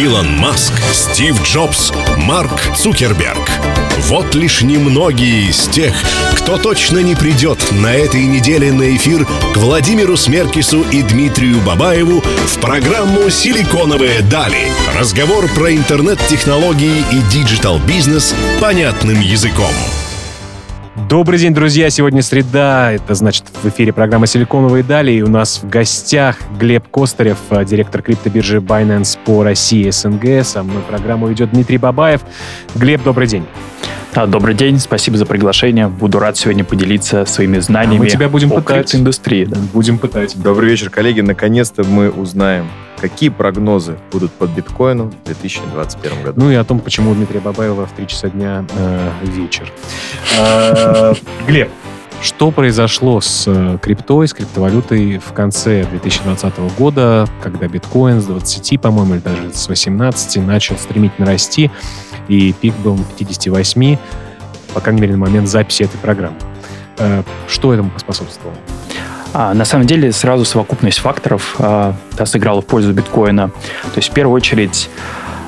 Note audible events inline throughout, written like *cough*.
Илон Маск, Стив Джобс, Марк Цукерберг. Вот лишь немногие из тех, кто точно не придет на этой неделе на эфир к Владимиру Смеркису и Дмитрию Бабаеву в программу «Силиконовые дали». Разговор про интернет-технологии и digital-бизнес понятным языком. Добрый день, друзья! Сегодня среда, это значит в эфире программа «Силиконовые дали». И у нас в гостях Глеб Костарев, э, директор криптобиржи Binance по России СНГ. Со мной программу ведет Дмитрий Бабаев. Глеб, добрый день. А, добрый день, спасибо за приглашение. Буду рад сегодня поделиться своими знаниями а мы тебя будем пытать. индустрии. Да. Будем пытать. Добрый вечер, коллеги. Наконец-то мы узнаем, какие прогнозы будут под биткоином в 2021 году. Ну и о том, почему у Дмитрия Бабаева в 3 часа дня э, вечер. *laughs* Э, Глеб, что произошло с э, криптой, с криптовалютой в конце 2020 года, когда биткоин с 20, по-моему, или даже с 18 начал стремительно расти, и пик был на 58, по крайней мере, на момент записи этой программы. Э, что этому поспособствовало? А, на самом деле сразу совокупность факторов а, да, сыграла в пользу биткоина. То есть в первую очередь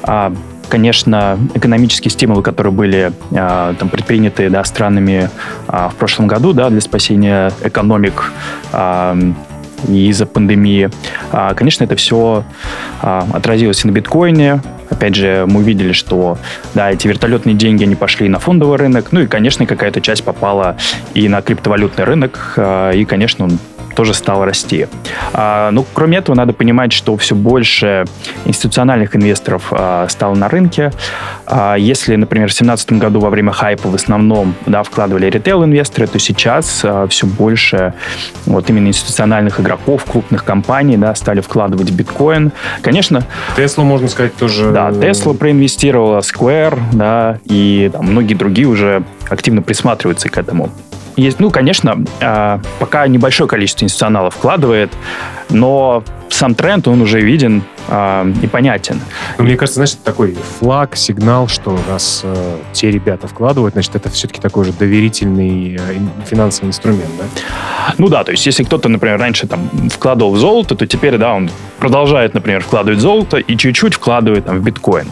а, конечно, экономические стимулы, которые были э, там, предприняты да, странами э, в прошлом году да, для спасения экономик э, из-за пандемии, э, конечно, это все э, отразилось и на биткоине. Опять же, мы увидели, что да, эти вертолетные деньги, они пошли на фондовый рынок, ну и, конечно, какая-то часть попала и на криптовалютный рынок, э, и, конечно, он тоже стал расти. А, ну, кроме этого, надо понимать, что все больше институциональных инвесторов а, стало на рынке. А, если, например, в 2017 году во время хайпа в основном да, вкладывали ритейл-инвесторы, то сейчас а, все больше вот именно институциональных игроков, крупных компаний да, стали вкладывать в биткоин. Конечно... Теслу, можно сказать, тоже... Да, Tesla проинвестировала, Square, да, и там, многие другие уже активно присматриваются к этому. Есть, ну, конечно, а, пока небольшое количество институционалов вкладывает, но сам тренд, он уже виден э, и понятен. Ну, мне кажется, знаешь, это такой флаг, сигнал, что раз э, те ребята вкладывают, значит, это все-таки такой же доверительный э, финансовый инструмент, да? Ну да, то есть если кто-то, например, раньше там вкладывал в золото, то теперь, да, он продолжает, например, вкладывать в золото и чуть-чуть вкладывает там в биткоин.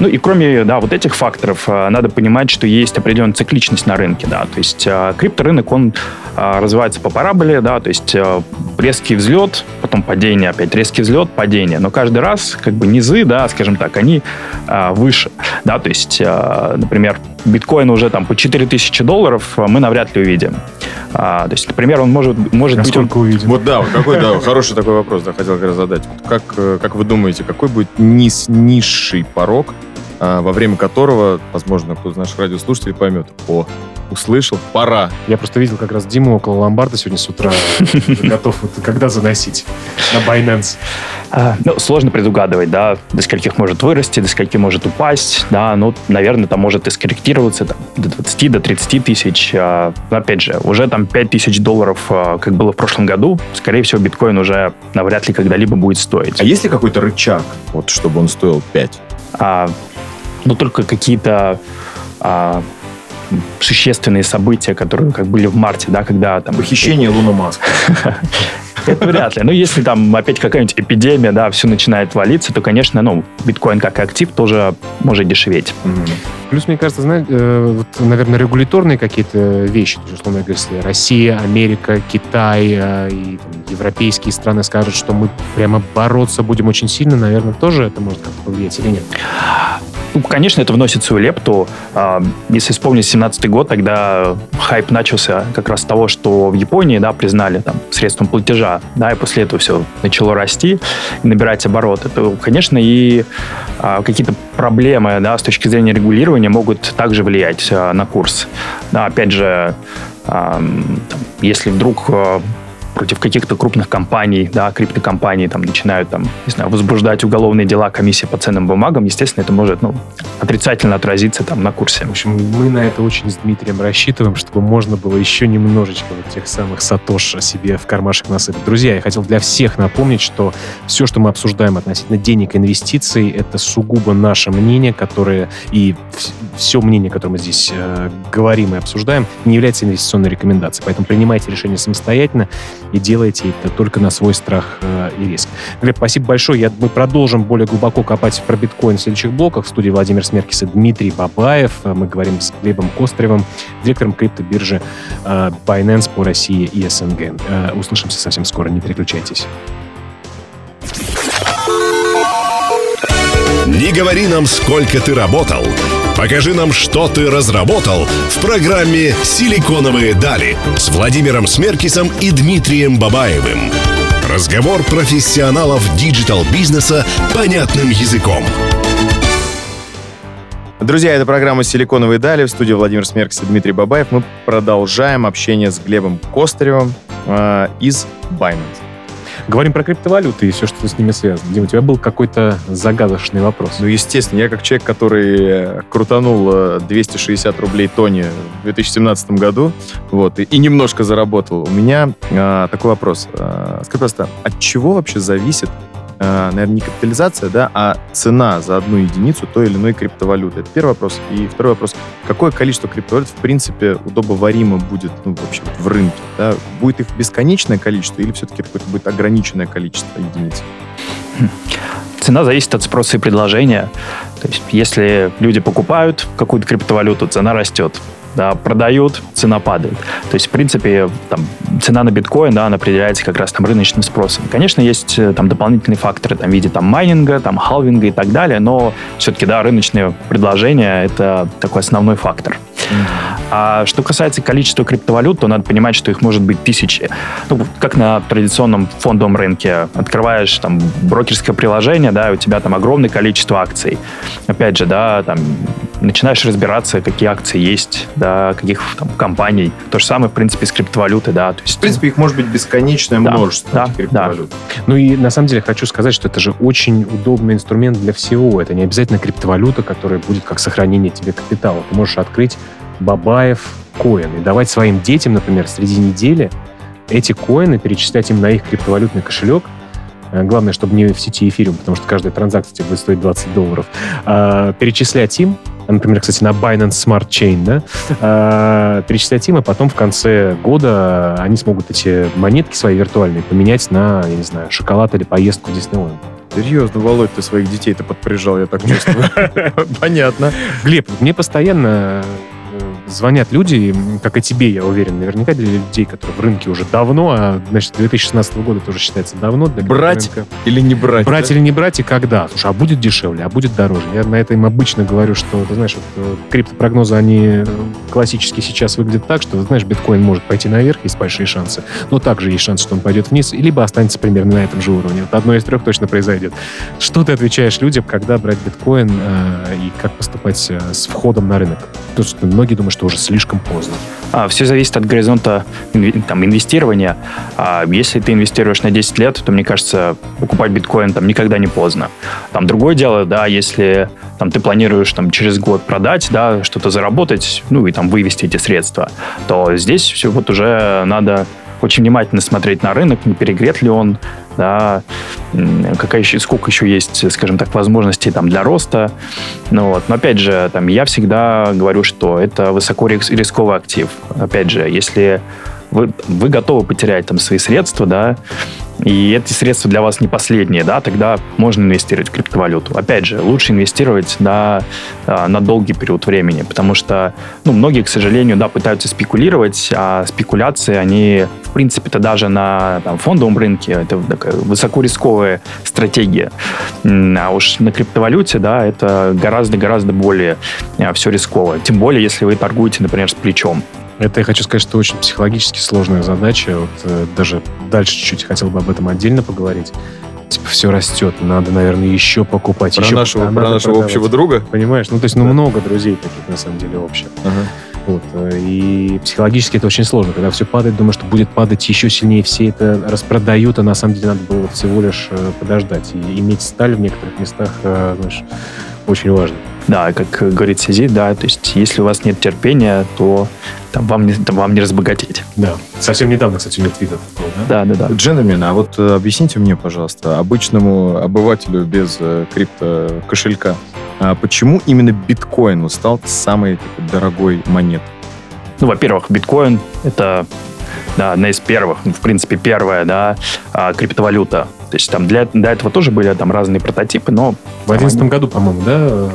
Ну и кроме, да, вот этих факторов, э, надо понимать, что есть определенная цикличность на рынке, да, то есть э, крипторынок, он э, развивается по параболе, да, то есть э, резкий взлет, потом падение, опять резкий взлет, падение, но каждый раз как бы низы, да, скажем так, они э, выше, да, то есть, э, например, биткоин уже там по 4000 долларов мы навряд ли увидим. А, то есть, например, он может, может а быть... Сколько он... увидим? Вот да, какой, да, хороший такой вопрос, да, хотел как раз задать. Как, э, как вы думаете, какой будет низ, низший порог, а, во время которого, возможно, кто из наших радиослушателей поймет, о, услышал, пора. Я просто видел как раз Диму около ломбарда сегодня с утра. *laughs* Готов когда заносить на Binance. А, ну, сложно предугадывать, да, до скольких может вырасти, до скольких может упасть, да, ну, наверное, там может и скорректироваться там, до 20, до 30 тысяч. А, опять же, уже там 5 тысяч долларов, а, как было в прошлом году, скорее всего, биткоин уже навряд ли когда-либо будет стоить. А есть ли какой-то рычаг, вот, чтобы он стоил 5? А, ну, только какие-то а, существенные события, которые как были в марте, да, когда там... Похищение Луна Маска. *laughs* Это вряд ли. Ну, если там опять какая-нибудь эпидемия, да, все начинает валиться, то, конечно, ну, биткоин как актив тоже может дешеветь. Плюс, мне кажется, знаете, э, вот, наверное, регуляторные какие-то вещи, то есть, условно говоря, если Россия, Америка, Китай э, и там, европейские страны скажут, что мы прямо бороться будем очень сильно, наверное, тоже это может как-то повлиять или нет? Ну, конечно, это вносит свою лепту. А, если вспомнить 17 год, тогда хайп начался как раз с того, что в Японии, да, признали там средством платежа, да, и после этого все начало расти, набирать обороты, то, конечно, и а, какие-то проблемы, да, с точки зрения регулирования могут также влиять а, на курс. Да, опять же, а, там, если вдруг а, против каких-то крупных компаний, да, криптокомпаний там начинают там, не знаю, возбуждать уголовные дела комиссии по ценным бумагам, естественно, это может, ну, отрицательно отразиться там на курсе. В общем, мы на это очень с Дмитрием рассчитываем, чтобы можно было еще немножечко вот тех самых сатош себе в кармашек насыпать. Друзья, я хотел для всех напомнить, что все, что мы обсуждаем относительно денег и инвестиций, это сугубо наше мнение, которое и все мнение, которое мы здесь э, говорим и обсуждаем, не является инвестиционной рекомендацией. Поэтому принимайте решение самостоятельно и делайте это только на свой страх э, и риск. Глеб, спасибо большое. Я, мы продолжим более глубоко копать про биткоин в следующих блоках. В студии Владимир Смеркис и Дмитрий Бабаев. Мы говорим с Глебом Костревым, директором криптобиржи э, Binance по России и СНГ. Э, услышимся совсем скоро. Не переключайтесь. Не говори нам, сколько ты работал. Покажи нам, что ты разработал в программе «Силиконовые дали» с Владимиром Смеркисом и Дмитрием Бабаевым. Разговор профессионалов digital-бизнеса понятным языком. Друзья, это программа «Силиконовые дали» в студии Владимир Смеркис и Дмитрий Бабаев. Мы продолжаем общение с Глебом Костаревым э, из Binance. Говорим про криптовалюты и все, что с ними связано. Дима, у тебя был какой-то загадочный вопрос. Ну, естественно, я как человек, который крутанул 260 э, рублей Тони в 2017 году, вот, и, и немножко заработал, у меня а, такой вопрос. А, скажи просто, от чего вообще зависит Э, наверное, не капитализация, да, а цена за одну единицу той или иной криптовалюты. Это первый вопрос. И второй вопрос. Какое количество криптовалют, в принципе, удобоваримо будет, ну, вообще в рынке? Да? Будет их бесконечное количество или все-таки какое-то будет ограниченное количество единиц? Цена зависит от спроса и предложения. То есть, если люди покупают какую-то криптовалюту, цена растет да, продают, цена падает. То есть, в принципе, там, цена на биткоин, да, она определяется как раз там рыночным спросом. Конечно, есть э, там дополнительные факторы там, в виде там майнинга, там халвинга и так далее, но все-таки, да, рыночное предложение — это такой основной фактор. А что касается количества криптовалют, то надо понимать, что их может быть тысячи. Ну, как на традиционном фондовом рынке. Открываешь там брокерское приложение, да, и у тебя там огромное количество акций. Опять же, да, там начинаешь разбираться, какие акции есть, да, каких там компаний. То же самое, в принципе, с криптовалютой, да. То есть, в принципе, их может быть бесконечное да, множество, да, криптовалют. Да. Ну и на самом деле хочу сказать, что это же очень удобный инструмент для всего. Это не обязательно криптовалюта, которая будет как сохранение тебе капитала. Ты можешь открыть Бабаев коин и давать своим детям, например, среди недели эти коины, перечислять им на их криптовалютный кошелек, э, Главное, чтобы не в сети эфириум, потому что каждая транзакция тебе будет стоить 20 долларов. А, перечислять им, например, кстати, на Binance Smart Chain, да, а, перечислять им, и потом в конце года они смогут эти монетки свои виртуальные поменять на, я не знаю, шоколад или поездку в Диснейленд. Серьезно, Володь, ты своих детей-то подприжал, я так чувствую. *laughs* Понятно. Глеб, мне постоянно звонят люди, как и тебе, я уверен, наверняка для людей, которые в рынке уже давно, а значит, 2016 года тоже считается давно. Для брать рынка. или не брать? Брать да? или не брать и когда? Слушай, а будет дешевле, а будет дороже. Я на это им обычно говорю, что, ты знаешь, вот, э, криптопрогнозы, они э, классически сейчас выглядят так, что, знаешь, биткоин может пойти наверх, есть большие шансы, но также есть шанс, что он пойдет вниз, либо останется примерно на этом же уровне. Вот одно из трех точно произойдет. Что ты отвечаешь людям, когда брать биткоин э, и как поступать э, с входом на рынок? Потому что многие думают, что уже слишком поздно. А, все зависит от горизонта там, инвестирования. А, если ты инвестируешь на 10 лет, то, мне кажется, покупать биткоин там никогда не поздно. Там другое дело, да, если там, ты планируешь там, через год продать, да, что-то заработать, ну и там вывести эти средства, то здесь все вот уже надо очень внимательно смотреть на рынок, не перегрет ли он, да, какая еще, сколько еще есть, скажем так, возможностей там для роста. Ну, вот. Но опять же, там, я всегда говорю, что это высоко рисковый актив. Опять же, если вы, вы готовы потерять там свои средства, да, и эти средства для вас не последние, да, тогда можно инвестировать в криптовалюту. Опять же, лучше инвестировать да, а, на долгий период времени, потому что, ну, многие, к сожалению, да, пытаются спекулировать, а спекуляции, они, в принципе-то, даже на там, фондовом рынке, это такая высокорисковая стратегия. А уж на криптовалюте, да, это гораздо-гораздо более а, все рисково. Тем более, если вы торгуете, например, с плечом. Это, я хочу сказать, что очень психологически сложная задача. Вот э, даже дальше чуть-чуть хотел бы об этом отдельно поговорить. Типа, все растет, надо, наверное, еще покупать. Про еще нашего, про нашего продавать. общего друга? Понимаешь? Ну, то есть, ну, Да. много друзей таких, на самом деле, общих. Ага. Вот. э, И психологически это очень сложно. Когда все падает, думаешь, что будет падать еще сильнее, все это распродают, а на самом деле надо было всего лишь э, подождать. И иметь сталь в некоторых местах, знаешь, очень важно. Да, как говорит Сизит, да, то есть если у вас нет терпения, то там вам не, там вам не разбогатеть. Да. Совсем недавно, кстати, у меня твит был, да? Да, да, да. Джентльмены, а вот э, объясните мне, пожалуйста, обычному обывателю без э, крипто кошелька, а почему именно биткоин стал самой такой дорогой монетой? Ну, во-первых, биткоин — это да, одна из первых, ну, в принципе, первая, да, а, криптовалюта. То есть там для, для этого тоже были там разные прототипы, но... В 2011 году, по-моему, да?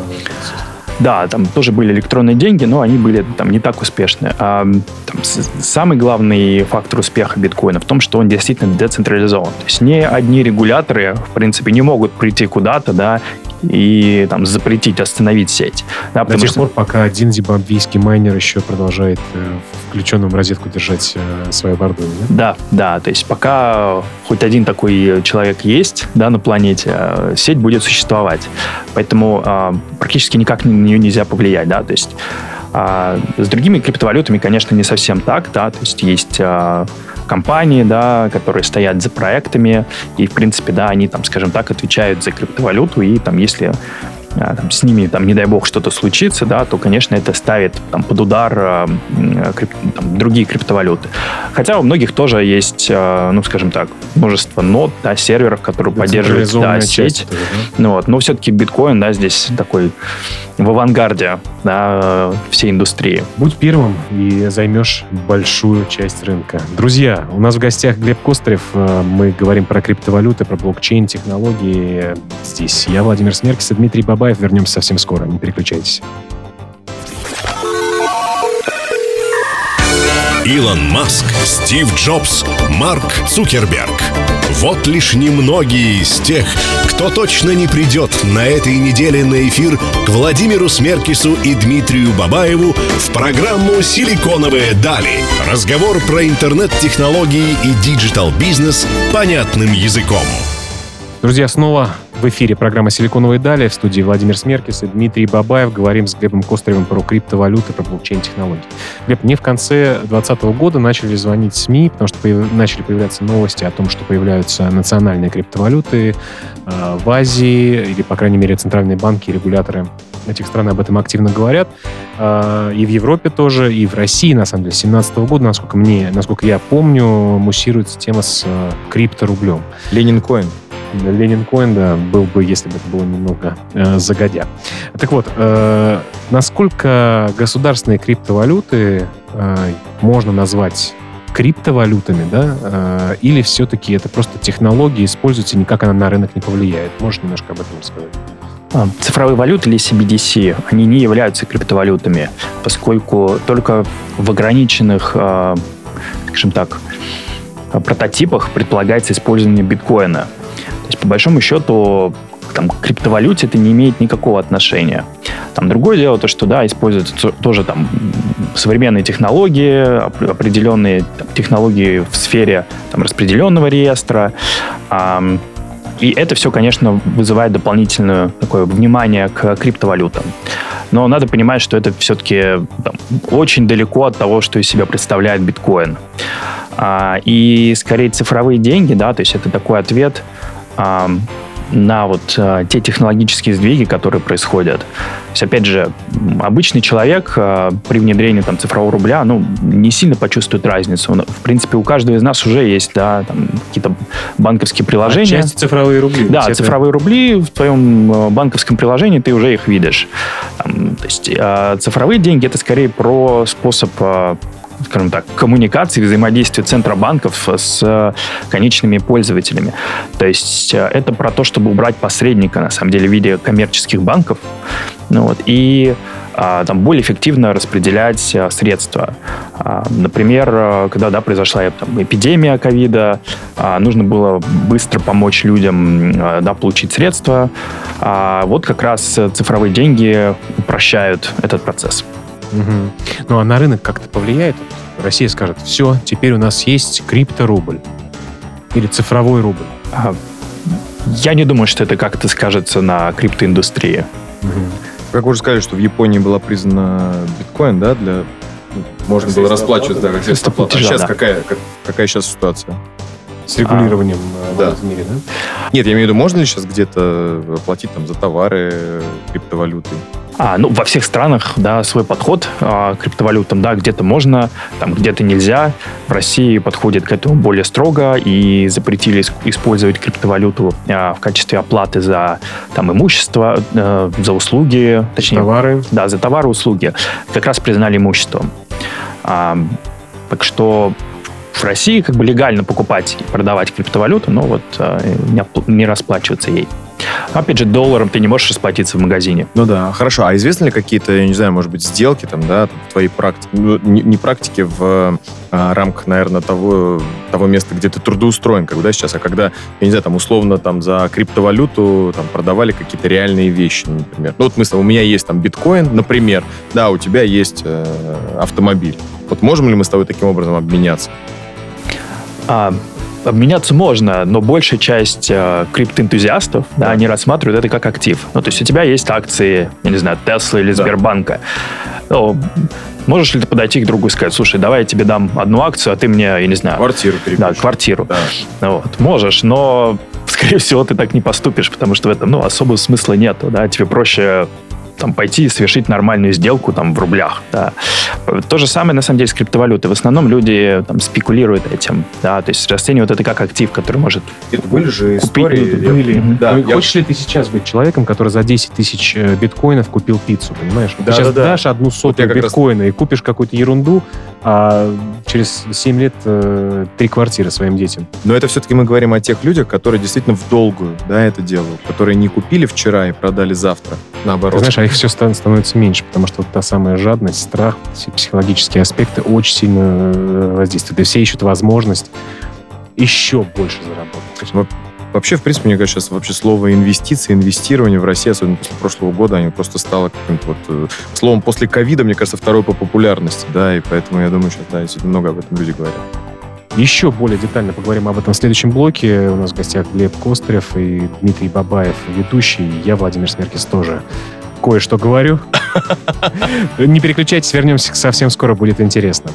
Да, там тоже были электронные деньги, но они были там не так успешны. А, там, самый главный фактор успеха биткоина в том, что он действительно децентрализован. То есть не одни регуляторы, в принципе, не могут прийти куда-то, да, и там запретить, остановить сеть. Да, До тех что... пор, пока один зимбабвийский майнер еще продолжает э, включенным в розетку держать э, свое оборудование. Да? да, да. То есть пока хоть один такой человек есть да, на планете, э, сеть будет существовать. Поэтому э, практически никак на нее нельзя повлиять. Да? То есть э, с другими криптовалютами, конечно, не совсем так. Да? То есть есть... Э, компании, да, которые стоят за проектами, и, в принципе, да, они, там, скажем так, отвечают за криптовалюту, и там, если а, там, с ними, там, не дай бог, что-то случится, да, то, конечно, это ставит там, под удар э, крип, там, другие криптовалюты. Хотя у многих тоже есть, э, ну, скажем так, множество нод, да, серверов, которые поддерживают да, сеть. Тоже, да? Ну, вот. Но все-таки биткоин, да, здесь такой в авангарде да, всей индустрии. Будь первым и займешь большую часть рынка. Друзья, у нас в гостях Глеб Кострев. Мы говорим про криптовалюты, про блокчейн, технологии. Здесь я, Владимир Смеркис и Дмитрий Бабаев. Бабаев. Вернемся совсем скоро. Не переключайтесь. Илон Маск, Стив Джобс, Марк Цукерберг. Вот лишь немногие из тех, кто точно не придет на этой неделе на эфир к Владимиру Смеркису и Дмитрию Бабаеву в программу «Силиконовые дали». Разговор про интернет-технологии и digital-бизнес понятным языком. Друзья, снова в эфире программа «Силиконовые дали» в студии Владимир Смеркис и Дмитрий Бабаев. Говорим с Глебом Костревым про криптовалюты, про блокчейн-технологии. Глеб, мне в конце 2020 года начали звонить СМИ, потому что появ... начали появляться новости о том, что появляются национальные криптовалюты э, в Азии, или, по крайней мере, центральные банки и регуляторы этих стран об этом активно говорят. Э, и в Европе тоже, и в России, на самом деле, с 2017 года, насколько мне, насколько я помню, муссируется тема с э, крипторублем. Ленин Коин. Ленин Коин, да, был бы, если бы это было немного э, загодя. Так вот, э, насколько государственные криптовалюты э, можно назвать криптовалютами, да, э, или все-таки это просто технологии используются, никак она на рынок не повлияет? Можешь немножко об этом рассказать? А, цифровые валюты или CBDC, они не являются криптовалютами, поскольку только в ограниченных, э, скажем так, прототипах предполагается использование биткоина. То есть, по большому счету, там, к криптовалюте это не имеет никакого отношения. Там другое дело, то, что, да, используются тоже там современные технологии, определенные там, технологии в сфере там, распределенного реестра. А, и это все, конечно, вызывает дополнительное такое внимание к криптовалютам. Но надо понимать, что это все-таки там, очень далеко от того, что из себя представляет биткоин. А, и скорее цифровые деньги, да, то есть это такой ответ на вот а, те технологические сдвиги, которые происходят. То есть, опять же, обычный человек а, при внедрении там, цифрового рубля ну, не сильно почувствует разницу. В принципе, у каждого из нас уже есть да, там, какие-то банковские приложения. Отчасти цифровые рубли. Да, цифровые рубли в твоем а, банковском приложении ты уже их видишь. Там, то есть, а цифровые деньги это скорее про способ скажем так, коммуникации, взаимодействия центробанков с конечными пользователями. То есть э, это про то, чтобы убрать посредника, на самом деле, в виде коммерческих банков, ну, вот, и а, там, более эффективно распределять а, средства. А, например, когда да, произошла там, эпидемия ковида, нужно было быстро помочь людям да, получить средства. Вот как раз цифровые деньги упрощают этот процесс. Угу. Ну а на рынок как-то повлияет? Россия скажет, все, теперь у нас есть крипторубль или цифровой рубль. А, я не думаю, что это как-то скажется на криптоиндустрии. Угу. Как вы уже сказали, что в Японии была признана биткоин, да, для ну, можно было расплачиваться, да, как средство оплаты. А сейчас да. какая, как, какая сейчас ситуация? С регулированием а, да. в мире, да? Нет, я имею в виду, можно ли сейчас где-то платить там за товары криптовалюты? А, ну, во всех странах, да, свой подход а, к криптовалютам, да, где-то можно, там где-то нельзя. В России подходит к этому более строго и запретили использовать криптовалюту а, в качестве оплаты за там имущество, а, за услуги, точнее, товары. Да, за товары, услуги. Как раз признали имуществом. А, так что в России как бы легально покупать и продавать криптовалюту, но вот э, не, не расплачиваться ей. Опять же, долларом ты не можешь расплатиться в магазине. Ну да, хорошо. А известны ли какие-то, я не знаю, может быть, сделки там, да, там, твоей практике, ну, не, не практике в а, рамках, наверное, того, того места, где ты трудоустроен, как бы, да, сейчас, а когда, я не знаю, там, условно, там, за криптовалюту там продавали какие-то реальные вещи, например. Ну, вот мысль, у меня есть там биткоин, например, да, у тебя есть э, автомобиль. Вот можем ли мы с тобой таким образом обменяться? А, обменяться можно, но большая часть э, криптоэнтузиастов, да, они рассматривают это как актив. Ну, то есть у тебя есть акции, я не знаю, Tesla или Да. Сбербанка. Ну, можешь ли ты подойти к другу и сказать, слушай, давай я тебе дам одну акцию, а ты мне, я не знаю, Квартиру да, перепишешь. квартиру. Да. Ну Вот, можешь, но, *laughs* скорее всего, ты так не поступишь, потому что в этом, ну, особого смысла нету, да, тебе проще там пойти и совершить нормальную сделку там в рублях, да. То же самое, на самом деле, с криптовалютой. В основном люди там спекулируют этим, да, то есть расценивают это как актив, который может Это были же Купить истории. Были. Да, Ну, я- Хочешь ли ты сейчас быть человеком, который за 10 тысяч э, биткоинов купил пиццу, понимаешь? Да, ты сейчас да, да. дашь одну сотую я как раз- биткоина и купишь какую-то ерунду, а через 7 лет э, три квартиры своим детям. Но это все-таки мы говорим о тех людях, которые действительно в долгую да, это делают, которые не купили вчера и продали завтра. Ты Наоборот. знаешь, а их все становится меньше, потому что вот та самая жадность, страх, все психологические аспекты очень сильно э, воздействуют. И все ищут возможность еще больше заработать. Во- Вообще, в принципе, мне кажется, сейчас вообще слово инвестиции, инвестирование в России, особенно после прошлого года, они просто стало каким-то вот э, словом после ковида, мне кажется, второй по популярности, да, и поэтому я думаю, сейчас, да, действительно много об этом люди говорят. Еще более детально поговорим об этом в следующем блоке. У нас в гостях Глеб Кострев и Дмитрий Бабаев, ведущий. Я, Владимир Смеркис, тоже кое-что говорю. *laughs* Не переключайтесь, вернемся совсем скоро, будет интересно.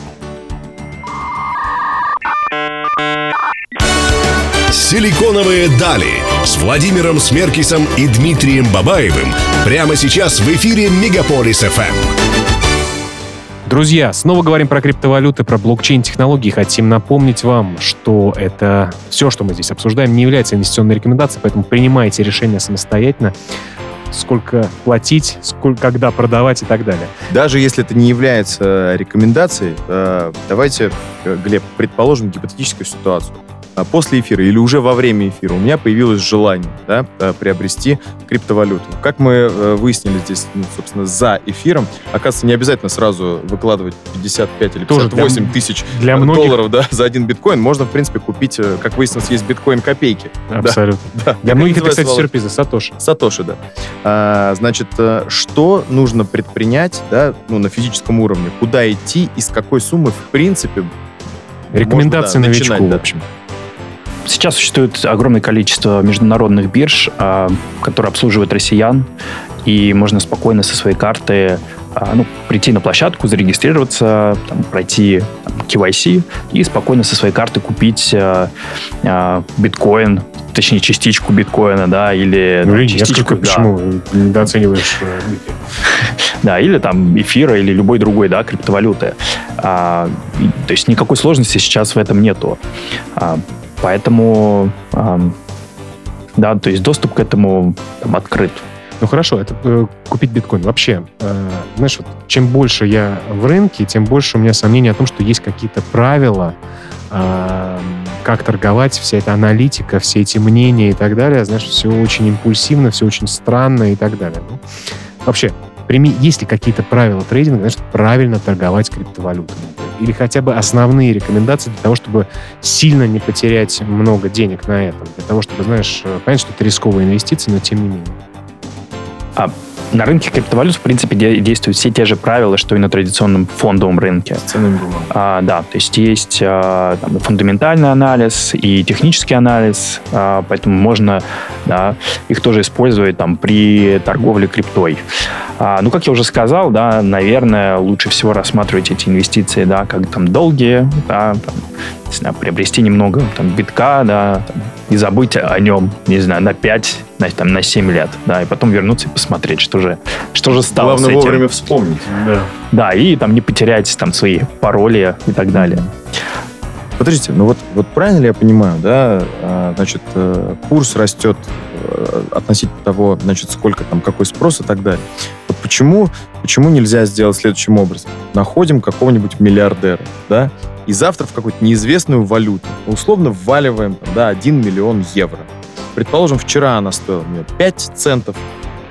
Силиконовые дали с Владимиром Смеркисом и Дмитрием Бабаевым прямо сейчас в эфире Мегаполис ФМ. Друзья, снова говорим про криптовалюты, про блокчейн-технологии. Хотим напомнить вам, что это все, что мы здесь обсуждаем, не является инвестиционной рекомендацией, поэтому принимайте решение самостоятельно, сколько платить, сколько, когда продавать и так далее. Даже если это не является рекомендацией, э, давайте, э, Глеб, предположим гипотетическую ситуацию. А После эфира или уже во время эфира у меня появилось желание да, э, приобрести криптовалюту. Как мы э, выяснили здесь, ну, собственно, за эфиром, оказывается, не обязательно сразу выкладывать 55 или Тоже для 58 тысяч Для многих долларов да, за один биткоин. Можно, в принципе, купить, э, как выяснилось, есть биткоин-копейки. абсолютно. *laughs* Да. Для многих это, кстати, сюрпризы. Сатоши. Сатоши, да. А, значит, э, что нужно предпринять, да, ну, на физическом уровне? Куда идти и с какой суммы, в принципе, Рекомендации можно, да, новичку, начинать, да. в общем. Сейчас существует огромное количество международных бирж, а, которые обслуживают россиян, и можно спокойно со своей карты а, ну, прийти на площадку, зарегистрироваться, там, пройти там, KYC и спокойно со своей карты купить а, а, биткоин, точнее частичку биткоина, да, или Ну, там, частичку, несколько, да, почему недооцениваешь э, *laughs* да, или там эфира, или любой другой, да, криптовалюты. А, то есть никакой сложности сейчас в этом нету. А, поэтому, ам, да, то есть доступ к этому там, открыт. Ну хорошо, это э, купить биткоин. Вообще, э, знаешь, вот, чем больше я в рынке, тем больше у меня сомнений о том, что есть какие-то правила, э, как торговать, вся эта аналитика, все эти мнения и так далее. Знаешь, все очень импульсивно, все очень странно и так далее. Ну, вообще, прими, есть ли какие-то правила трейдинга, знаешь, правильно торговать криптовалютами? Или хотя бы основные рекомендации для того, чтобы сильно не потерять много денег на этом? Для того, чтобы, знаешь, э, понятно, что это рисковые инвестиции, но тем не менее. На рынке криптовалют, в принципе, де- действуют все те же правила, что и на традиционном фондовом рынке. А, да, то есть есть а, там, фундаментальный анализ и технический анализ, а, поэтому можно да, их тоже использовать там, при торговле криптой. А, ну, как я уже сказал, да, наверное, лучше всего рассматривать эти инвестиции да, как там, долгие, да, там, не знаю, приобрести немного там, битка да, там, и забыть о нем, не знаю, на 5, на, там, на 7 лет, да, и потом вернуться и посмотреть, что же, что же стало Главное с этим. вовремя вспомнить. Да, и там не потерять там свои пароли и так далее. Подождите, ну вот, вот правильно ли я понимаю, да, а, значит, э, курс растет э, относительно того, значит, сколько там, какой спрос и так далее. Почему, почему нельзя сделать следующим образом? Находим какого-нибудь миллиардера, да, и завтра в какую-то неизвестную валюту, условно вваливаем, да, 1 миллион евро. Предположим, вчера она стоила мне 5 центов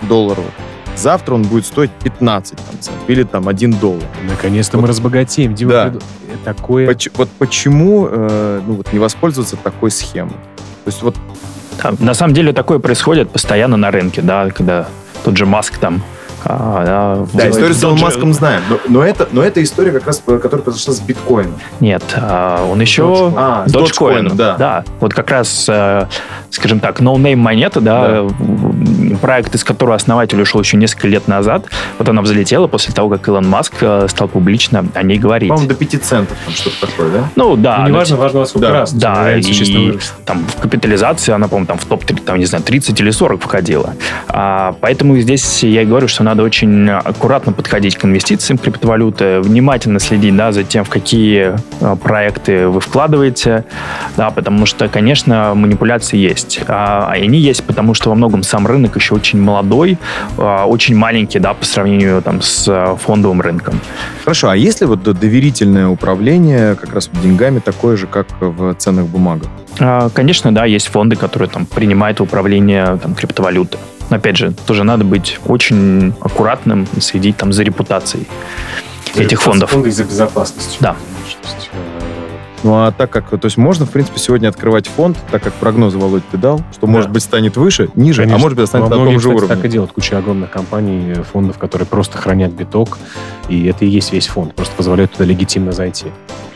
долларовых, завтра он будет стоить 15 там, центов или там 1 доллар. Наконец-то мы Вот. разбогатеем. Дима, Да. приду- Такое... Поч- вот почему э, ну, вот не воспользоваться такой схемой? То есть вот Да, на самом деле такое происходит постоянно на рынке, да, когда тот же Маск там... а, да, историю с же- Маском знаем. Но, но это, но это история как раз, которая произошла с биткоином. Нет, а, он еще... А, с Dogecoin, Dogecoin, да. да. Вот как раз, э, скажем так, no-name монета, да, проект, из которого основатель ушел еще несколько лет назад, вот она взлетела после того, как Илон Маск э, стал публично о ней говорить. По-моему, до 5 центов, там что-то такое, да? Ну да, Ну, не важно, важно, сколько Да. раз. Да, и вырастет. там в капитализации она, по-моему, там в топ там, не знаю, 30 или 40 входила. А, поэтому здесь я и говорю, что надо очень аккуратно подходить к инвестициям криптовалюты, внимательно следить да, за тем, в какие а, проекты вы вкладываете, да, потому что, конечно, манипуляции есть. А, и они есть, потому что во многом сам рынок еще очень молодой, а, очень маленький, да, по сравнению там, с а, фондовым рынком. Хорошо, а есть ли вот доверительное управление как раз деньгами такое же, как в ценных бумагах? А, Конечно, да, есть фонды, которые там принимают управление там, криптовалюты. Но опять же, тоже надо быть очень аккуратным и следить там за репутацией этих фондов. Фонды из-за безопасности. Да. Э, Ну а так как, то есть можно, в принципе, сегодня открывать фонд, так как прогнозы Володь ты дал, что, Да. может быть, станет выше, ниже, Конечно. а может быть, останется Во на том же кстати, уровне. так и делают. Куча огромных компаний, э, фондов, которые просто хранят биток, и это и есть весь фонд, просто позволяют туда легитимно зайти.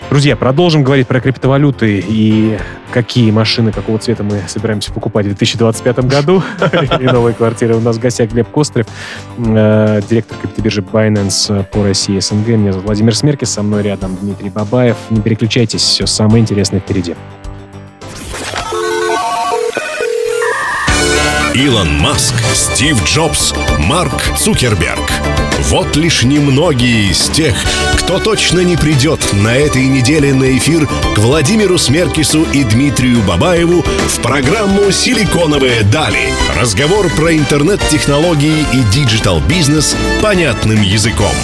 Друзья, продолжим говорить про криптовалюты и какие машины, какого цвета мы собираемся покупать в 2025 году. *laughs* И новые квартиры. У нас в гостях Глеб Кострев, э, директор криптобиржи Binance по России СНГ. Меня зовут Владимир Смеркис, со мной рядом Дмитрий Бабаев. Не переключайтесь, все самое интересное впереди. Илон Маск, Стив Джобс, Марк Цукерберг. Вот лишь немногие из тех, кто точно не придет на этой неделе на эфир к Владимиру Смеркису и Дмитрию Бабаеву в программу «Силиконовые дали». Разговор про интернет-технологии и digital-бизнес понятным языком.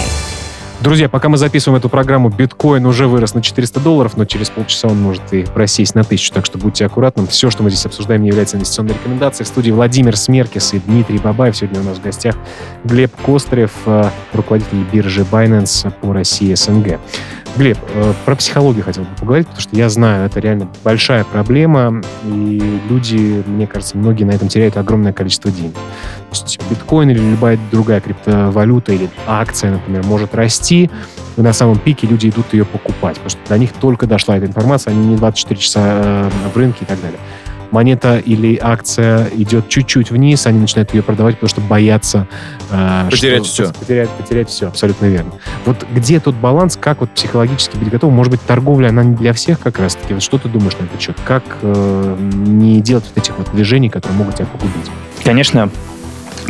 Друзья, пока мы записываем эту программу, биткоин уже вырос на 400 долларов, но через полчаса он может и просесть на 1000, так что будьте аккуратны. Все, что мы здесь обсуждаем, не является инвестиционной рекомендацией. В студии Владимир Смеркис и Дмитрий Бабаев. Сегодня у нас в гостях Глеб Кострев, э, руководитель биржи Binance по России СНГ. Глеб, э, про психологию хотел бы поговорить, потому что я знаю, это реально большая проблема, и люди, мне кажется, многие на этом теряют огромное количество денег. То есть биткоин или любая другая криптовалюта или акция, например, может расти, и на самом пике люди идут ее покупать, потому что до них только дошла эта информация, они не 24 часа э, в рынке и так далее. Монета или акция идет чуть-чуть вниз, они начинают ее продавать, потому что боятся э, Потерять что- всё. Потерять, потерять все, абсолютно верно. Вот где тут баланс, как вот психологически быть готовым? Может быть, торговля, она не для всех как раз-таки? Вот что ты думаешь на этот счет? Как э, не делать вот этих вот движений, которые могут тебя погубить? Конечно,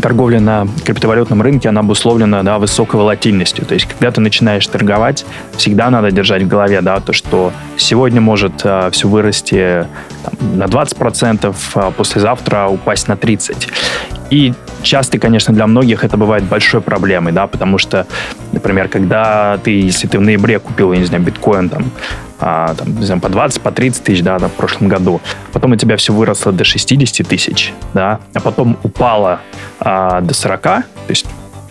торговля на криптовалютном рынке, она обусловлена да, высокой волатильностью. То есть, когда ты начинаешь торговать, всегда надо держать в голове да, то, что сегодня может все вырасти там, на 20%, а послезавтра упасть на 30%. И часто, конечно, для многих это бывает большой проблемой, да, потому что, например, когда ты, если ты в ноябре купил, я не знаю, биткоин там, а, там, не знаю, по 20, по 30 тысяч, да, да, в прошлом году. Потом у тебя все выросло до 60 тысяч, да, а потом упало а, до 40, то есть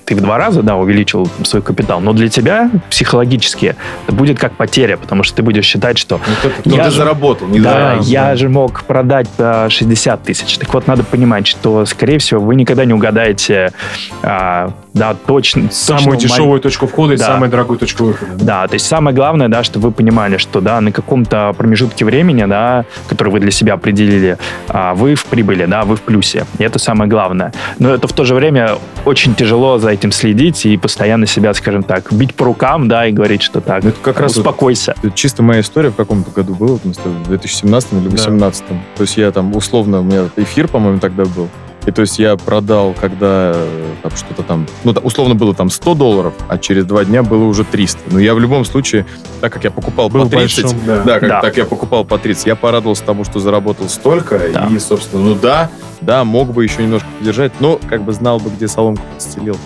ты в два раза, да, увеличил там, свой капитал, но для тебя психологически это будет как потеря, потому что ты будешь считать, что Ну, Я ты же- заработал, не да, заработал. я же мог продать по 60 тысяч. Так вот, надо понимать, что, скорее всего, вы никогда не угадаете, а, да, точно... Самую точного дешевую точку входа и Да. самую дорогую точку выхода. да, то есть самое главное, да, чтобы вы понимали, что, да, на каком-то промежутке времени, да, который вы для себя определили, а, вы в прибыли, да, вы в плюсе. И это самое главное. Но это в то же время очень тяжело за этим следить и постоянно себя, скажем так, бить по рукам, да, и говорить, что так, это как раз вот успокойся. Это чисто моя история в каком-то году была, вот в 2017 или 2018. То есть я там условно, у меня эфир, по-моему, тогда был. И то есть я продал, когда э, там что-то там, ну, условно было там 100 долларов, а через два дня было уже 300. Но я в любом случае, так как я покупал Был по 30, большом, да. да, как, Да. так я покупал по 30, я порадовался тому, что заработал столько, Да. и, собственно, ну да, да, мог бы еще немножко подержать, но как бы знал бы, где соломку подстелил.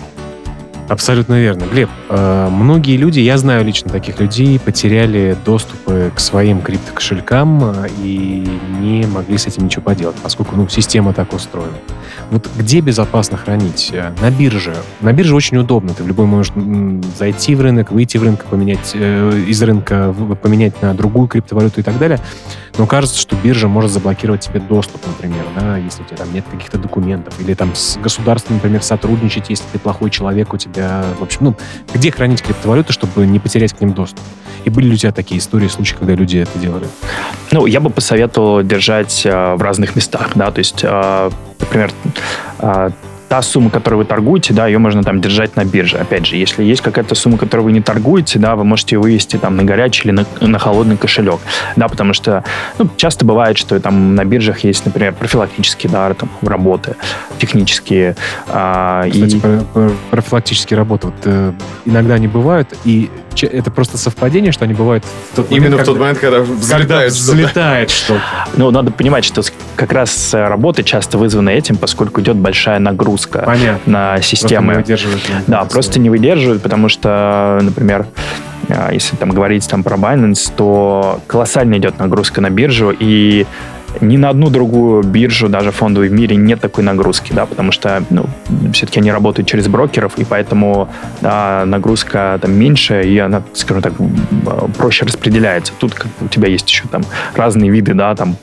Абсолютно верно. Глеб, э, многие люди, я знаю лично таких людей, потеряли доступы к своим криптокошелькам э, и не могли с этим ничего поделать, поскольку ну, система так устроена. Вот где безопасно хранить? Э, на бирже. На бирже очень удобно. Ты в любой можешь зайти в рынок, выйти в рынок, поменять э, из рынка, поменять на другую криптовалюту и так далее. Но кажется, что биржа может заблокировать тебе доступ, например, да, если у тебя там нет каких-то документов, или там с государством, например, сотрудничать, если ты плохой человек, у тебя, в общем, ну, где хранить криптовалюты, чтобы не потерять к ним доступ? И были ли у тебя такие истории, случаи, когда люди это делали? Ну, я бы посоветовал держать э, в разных местах, да, то есть, э, например, э, та сумма, которую вы торгуете, да, ее можно там держать на бирже. Опять же, если есть какая-то сумма, которую вы не торгуете, да, вы можете ее вывести там на горячий или на, на холодный кошелек, да, потому что, ну, часто бывает, что там на биржах есть, например, профилактические, да, там, работы, технические, а, Кстати, и... про- про- профилактические работы вот, э, иногда они бывают, и че- это просто совпадение, что они бывают в тот Именно в момент, тот когда- момент, когда когда взлетает что-то. взлетает что-то. Ну, надо понимать, что как раз э, работы часто вызваны этим, поскольку идет большая нагрузка Понятно. на Просто системы. выдерживает. Да, просто не выдерживают, потому что, например, а, если там говорить там про Binance, то колоссально идет нагрузка на биржу, и ни на одну другую биржу, даже фондовую в мире, нет такой нагрузки, да, потому что, ну, все-таки они работают через брокеров, и поэтому да, нагрузка там меньше, и она, скажем так, м, проще распределяется. Тут как у тебя есть еще там разные виды, да, там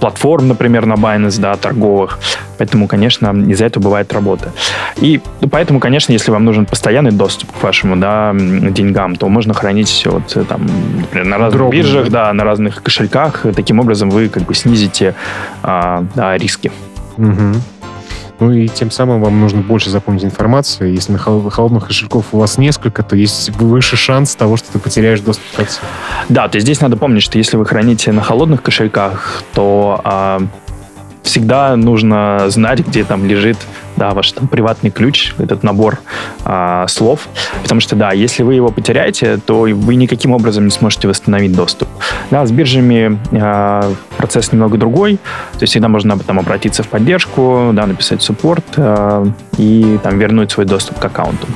платформ, например, на Binance, да, торговых, поэтому, конечно, из-за этого бывает работа. И ну, поэтому, конечно, если вам нужен постоянный доступ к вашему да, деньгам, то можно хранить вот э, там, например, на разных Дробно, биржах, да, на разных кошельках. Таким образом вы как бы снизите а, да, риски. Мгм. Ну и тем самым вам нужно больше запомнить информации. Если на хол- холодных кошельков у вас несколько, то есть выше шанс того, что ты потеряешь доступ ко всем. Да, то есть здесь надо помнить, что если вы храните на холодных кошельках, то а, всегда нужно знать, где там лежит да, ваш там приватный ключ, этот набор а, слов. Потому что, да, если вы его потеряете, то вы никаким образом не сможете восстановить доступ. Да, с биржами а, процесс немного другой. То есть всегда можно там обратиться в поддержку, да, написать суппорт а, и там вернуть свой доступ к аккаунту.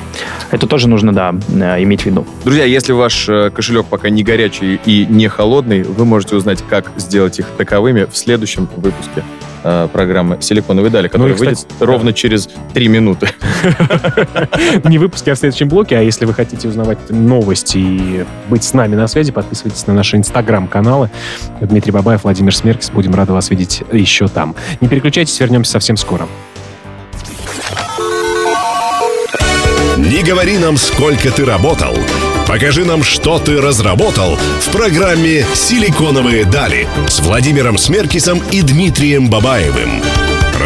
Это тоже нужно, да, э, иметь в виду. Друзья, если ваш э, кошелек пока не горячий и не холодный, вы можете узнать, как сделать их таковыми в следующем выпуске э, программы «Силиконовые дали», которая Ну и, кстати, выйдет да. ровно через три минуты. *laughs* Не выпуски, а в следующем блоке. А если вы хотите узнавать новости и быть с нами на связи, подписывайтесь на наши инстаграм-каналы. Дмитрий Бабаев, Владимир Смеркис. Будем рады вас видеть еще там. Не переключайтесь, вернемся совсем скоро. Не говори нам, сколько ты работал. Покажи нам, что ты разработал в программе «Силиконовые дали» с Владимиром Смеркисом и Дмитрием Бабаевым.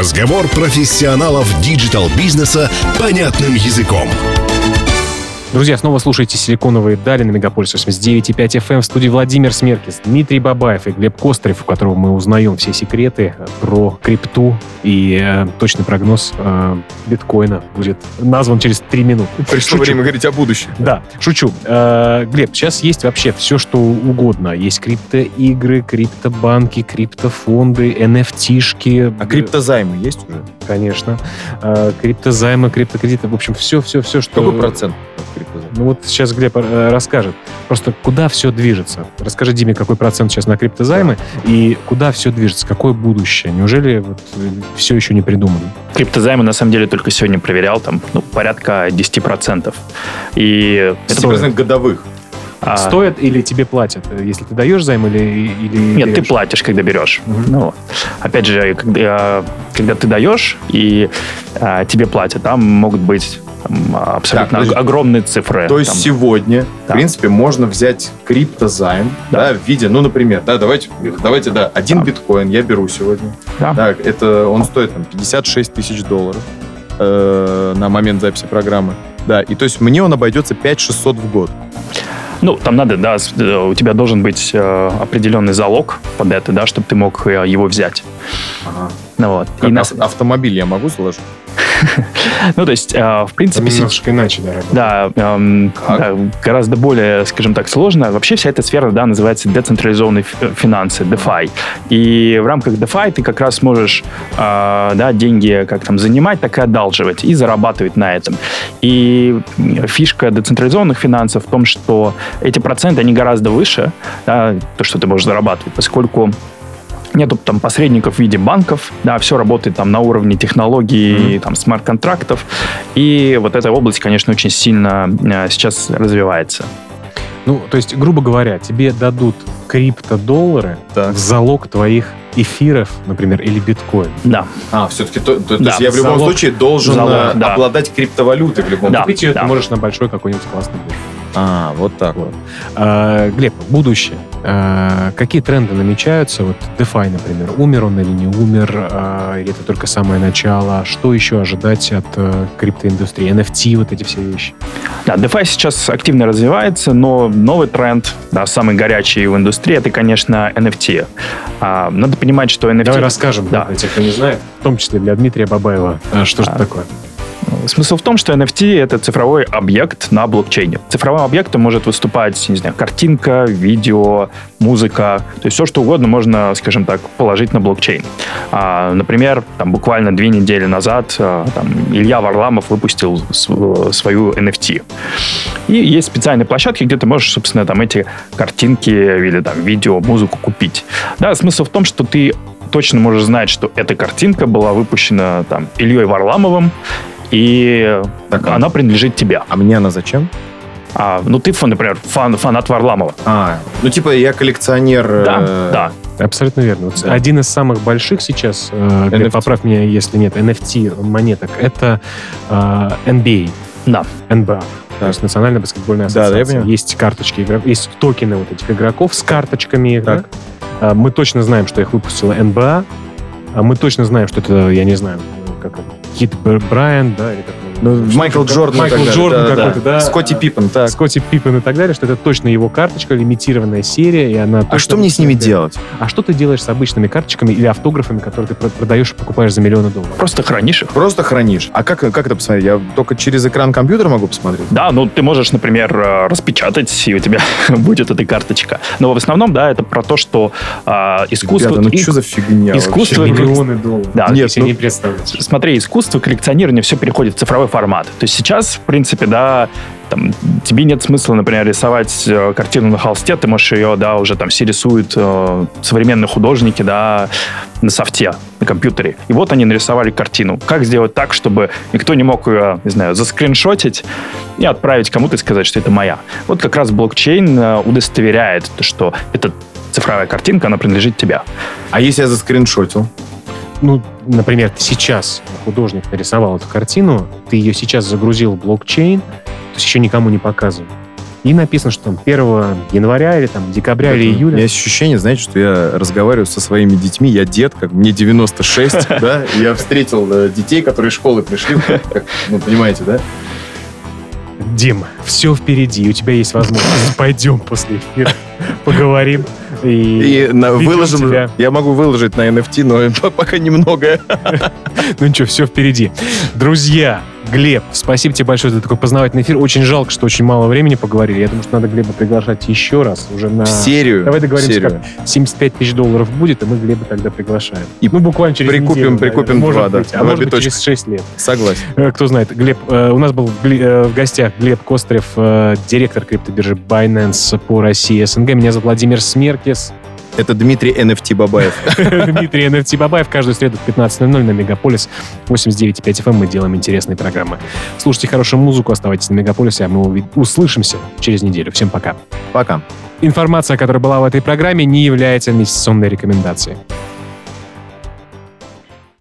Разговор профессионалов digital-бизнеса понятным языком. Друзья, снова слушайте «Силиконовые дали» на Мегаполис 89.5 FM в студии Владимир Смеркис, Дмитрий Бабаев и Глеб Кострев, у которого мы узнаем все секреты про крипту и э, точный прогноз э, биткоина будет назван через три минуты. Пришло Шучу. время говорить о будущем. Да, шучу. Э, Глеб, сейчас есть вообще все, что угодно. Есть криптоигры, криптобанки, криптофонды, NFT-шки. А криптозаймы есть уже? Конечно. Э, Криптозаймы, криптокредиты. В общем, все-все-все, что... Какой процент? Ну вот сейчас Глеб э, расскажет. Просто куда все движется? Расскажи Диме, какой процент сейчас на криптозаймы и куда все движется, какое будущее? Неужели вот, все еще не придумано? Криптозаймы, на самом деле, только сегодня проверял, там, ну, порядка 10%. И это 10% годовых. а, Стоит или тебе платят? э, Если ты даешь займ или... или Нет, ты берешь? платишь, когда берешь. Мгм. Ну, вот. опять же, когда, когда ты даешь и а, тебе платят, там могут быть абсолютно подожди. ог- огромные цифры. То есть Там, сегодня, Да. в принципе, можно взять криптозайм, да. Да. в виде, ну, например, да, давайте, давайте, да, один Да. биткоин я беру сегодня. Да. Так, это он стоит там 56 тысяч долларов э, на момент записи программы. Да, и то есть мне он обойдется 5600 в год. Ну, там надо, да, э, у тебя должен быть э, определенный залог под это, да, чтобы ты мог э, его взять. Ну, вот. Как И на- ав- автомобиль я могу заложить? *laughs* Ну, то есть, э, в принципе... Там немножко иначе, да. Да, эм, да, гораздо более, скажем так, сложно. Вообще вся эта сфера, да, называется децентрализованные ф- финансы, DeFi. И в рамках DeFi ты как раз можешь, э, да, деньги как там занимать, так и одалживать и зарабатывать на этом. И фишка децентрализованных финансов в том, что эти проценты, они гораздо выше, да, то, что ты можешь зарабатывать, поскольку Нету там посредников в виде банков, да, все работает там на уровне технологий, там смарт-контрактов, и вот эта область, конечно, очень сильно э, сейчас развивается. Ну, то есть, грубо говоря, тебе дадут криптодоллары Так. в залог твоих эфиров, например, или биткоин. Да, А, все-таки, то, то- то Да, есть я в любом залог- случае должен залог, э, да. обладать криптовалютой в любом Да. Купить ее да. ты можешь на большой какой-нибудь классный бирже. А, вот так вот. А, Глеб, будущее. А, какие тренды намечаются? Вот DeFi, например, умер он или не умер? А, или это только самое начало? Что еще ожидать от э, криптоиндустрии? NFT, вот эти все вещи. да, DeFi сейчас активно развивается, но новый тренд, да, самый горячий в индустрии, это, конечно, NFT. А, надо понимать, что NFT... Давай расскажем Да. для тех, кто не знает, в том числе для Дмитрия Бабаева, а, что же А. такое. Смысл в том, что NFT — это цифровой объект на блокчейне. Цифровым объектом может выступать, не знаю, картинка, видео, музыка. То есть все, что угодно можно, скажем так, положить на блокчейн. А, например, там буквально две недели назад а, там, Илья Варламов выпустил св- свою NFT. И есть специальные площадки, где ты можешь, собственно, там эти картинки или там видео, музыку купить. Да, смысл в том, что ты точно можешь знать, что эта картинка была выпущена там Ильей Варламовым, и Так, а- она принадлежит тебе. А мне она зачем? А, ну, ты, фан- например, фан, фанат Варламова. А, ну типа я коллекционер... Да, э, да. Абсолютно верно. Вот Да. Один из самых больших сейчас, э, NFT. поправь меня, если нет, NFT монеток, это э, NBA. Да. НБА. То есть Национальная баскетбольная Да, да, я ассоциация. понимаю. есть карточки игроков, есть токены вот этих игроков с карточками. их, Так. да. А, Мы точно знаем, что их выпустила НБА. А Мы точно знаем, что это, я не знаю, как это, Кит Бр- Брайан, да, или как Ну, Майкл Джордан. Майкл далее, Джордан да, да. какой-то, да. Скотти А, Пиппен, так. Скотти Пиппен и так далее, что это точно его карточка, лимитированная серия, и она... А что мне с ними делать? А что ты делаешь с обычными карточками или автографами, которые ты про- продаешь и покупаешь за миллионы долларов? Просто хранишь их. Просто хранишь. А как, как это посмотреть? Я только через экран компьютера могу посмотреть? Да, ну ты можешь, например, э, распечатать, и у тебя *laughs* будет эта карточка. Но в основном, да, это про то, что а, искусство... Ребята, ну и- что за фигня искусство- вообще? Миллионы долларов. Да, нет, ну- не представляешь. Смотри, искусство, коллекционирование, все переходит в цифровой формат. То есть сейчас, в принципе, да, там, тебе нет смысла, например, рисовать э, картину на холсте, ты можешь ее, да, уже там все рисуют э, современные художники, да, на софте, на компьютере. И вот они нарисовали картину. Как сделать так, чтобы никто не мог ее, не знаю, заскриншотить и отправить кому-то и сказать, что это моя. Вот как раз блокчейн э, удостоверяет, то, что эта цифровая картинка, она принадлежит тебе. А если я заскриншотил? Ну, например, ты сейчас художник нарисовал эту картину, ты ее сейчас загрузил в блокчейн, то есть еще никому не показывал. И написано, что там 1 января или там декабря или У меня июля. есть ощущение, знаете, что я разговариваю со своими детьми, я дед, как мне 96, *laughs* Да, я встретил э, детей, которые из школы пришли, ну, понимаете, да? Дим, все впереди, у тебя есть возможность. Пойдем после эфира, поговорим. И, И на- выложим, тебя. я могу выложить на NFT, но *laughs* пока немного. *laughs* Ну ничего, все впереди. Друзья, Глеб, спасибо тебе большое за такой познавательный эфир. Очень жалко, что очень мало времени поговорили. Я думаю, что надо Глеба приглашать еще раз уже на В серию. Давай договоримся, серию. 75 тысяч долларов будет, и мы Глеба тогда приглашаем. И ну, буквально через прикупим- неделю, прикупим наверное. два, да, быть, а может быть, через 6 лет. Согласен. Э, Кто знает, Глеб, э, у нас был в э, гостях Глеб Кострев, директор криптобиржи Binance по России СНГ. Меня зовут Владимир Смеркис. Это Дмитрий NFT Бабаев. *laughs* Дмитрий NFT Бабаев. Каждую среду в 15.00 на Мегаполис 89.5 FM мы делаем интересные программы. Слушайте хорошую музыку, оставайтесь на Мегаполисе, а мы услышимся через неделю. Всем пока. Пока. Информация, которая была в этой программе, не является инвестиционной рекомендацией.